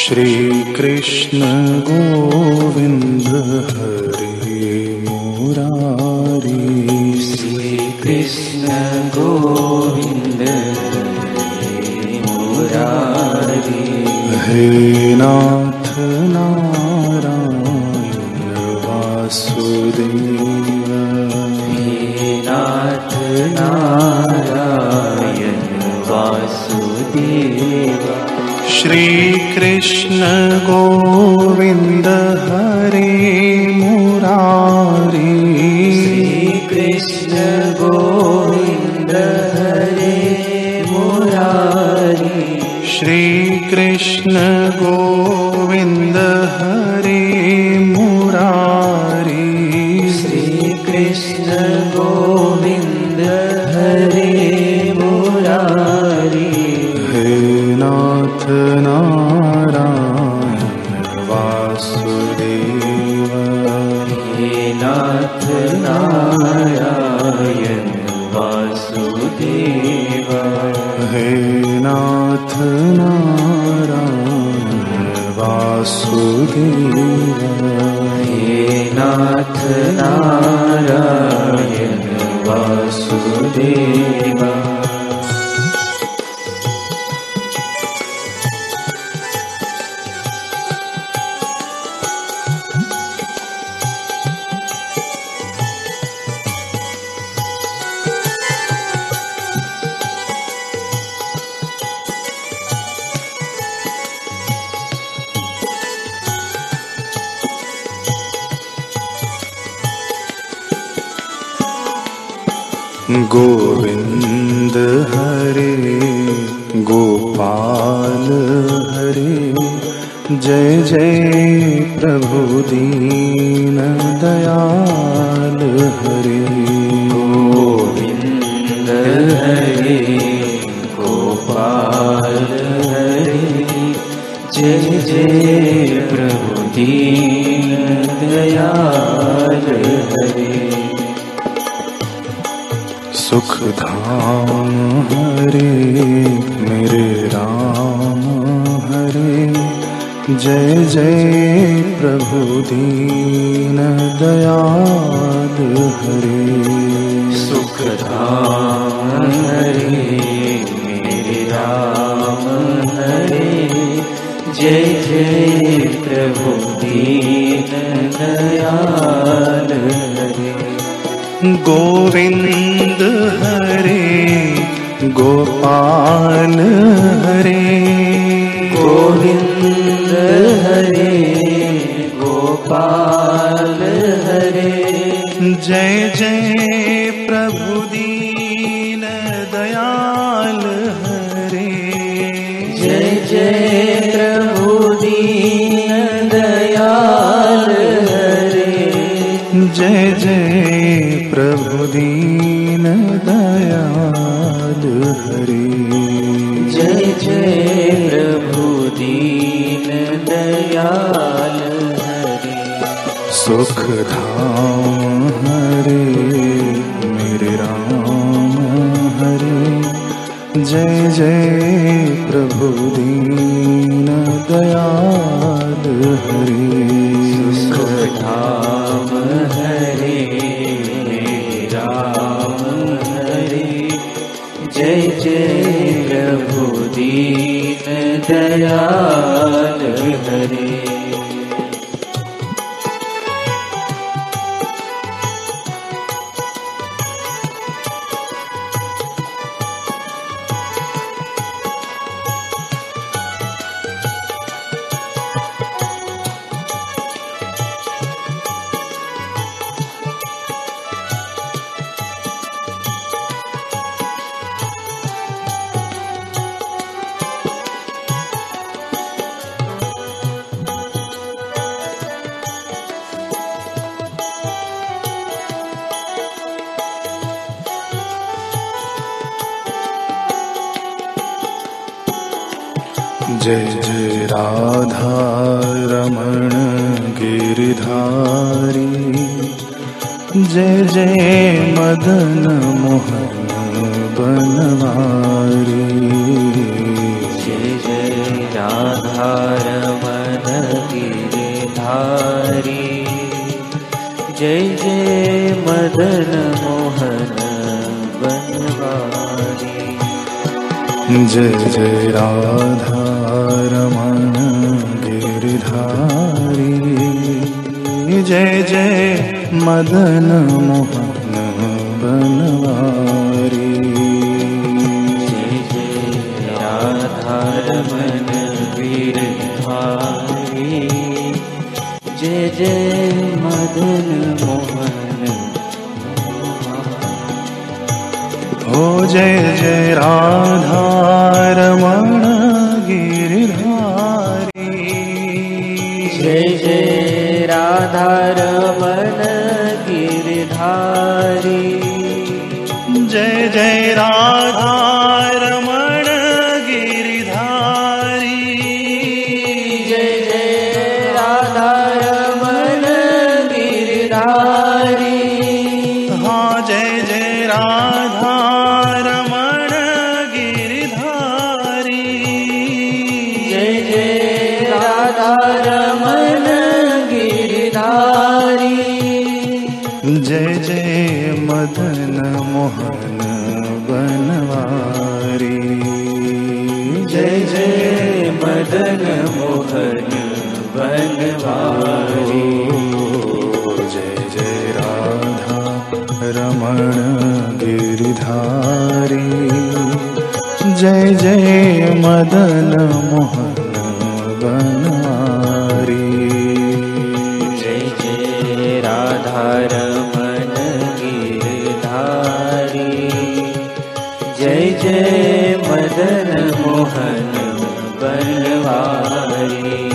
श्रीकृष्ण गोविन्द हरे मुरारी। श्री कृष्ण गोविन्द हरे मुरारी। हे नाथ नारायण वासुदेव। हे नाथ नारायण वासुदेव श्रीकृष्ण गोविन्द वासुदेव हे नाथ नारायण गोविन्द हरे गोपाल हरे। जय जय प्रभु दीन दयाल हरे। गोविन्द हरे गोपाल हरे। जय जय प्रभु दीन दयाल हरे सुख धाम हरे मेरे राम हरे। जय जय प्रभु दीन दयाल हरे। सुख धाम हरे मेरे राम हरे। जय जय प्रभु दीन दयाल हरे। गोविन्द हरे गोपाल हरे। गोविन्द हरे गोपाल हरे। जय जय प्रभु दीन दयाल हरे। जय जय प्रभु दीन दयाल हरे। जय जय प्रभु दीन हरे। जय जय प्रभु दीन दयाल हरे। सुख धाम हरे मेरे राम हरे। जय जय प्रभु जय जय प्रभु दीन दयाल हरे जय जय राधा रमण गिरिधारी। जय जय मदन मोहन बनवारी। जय जय राधारमण गिरिधारी। जय जय मदन जय जय राधा रमण गिरिधारी जय जय मदन मोहन बनवारी। जय जय राधारमण गिरिधारी जय जय मदन मोहन हो जय जय राधा रमण गिरिधारी। जय जय राधारमण गिरिधारी। जय जय राधा मदन मोहन बनवारी जय जय मदन मोहन बनवारी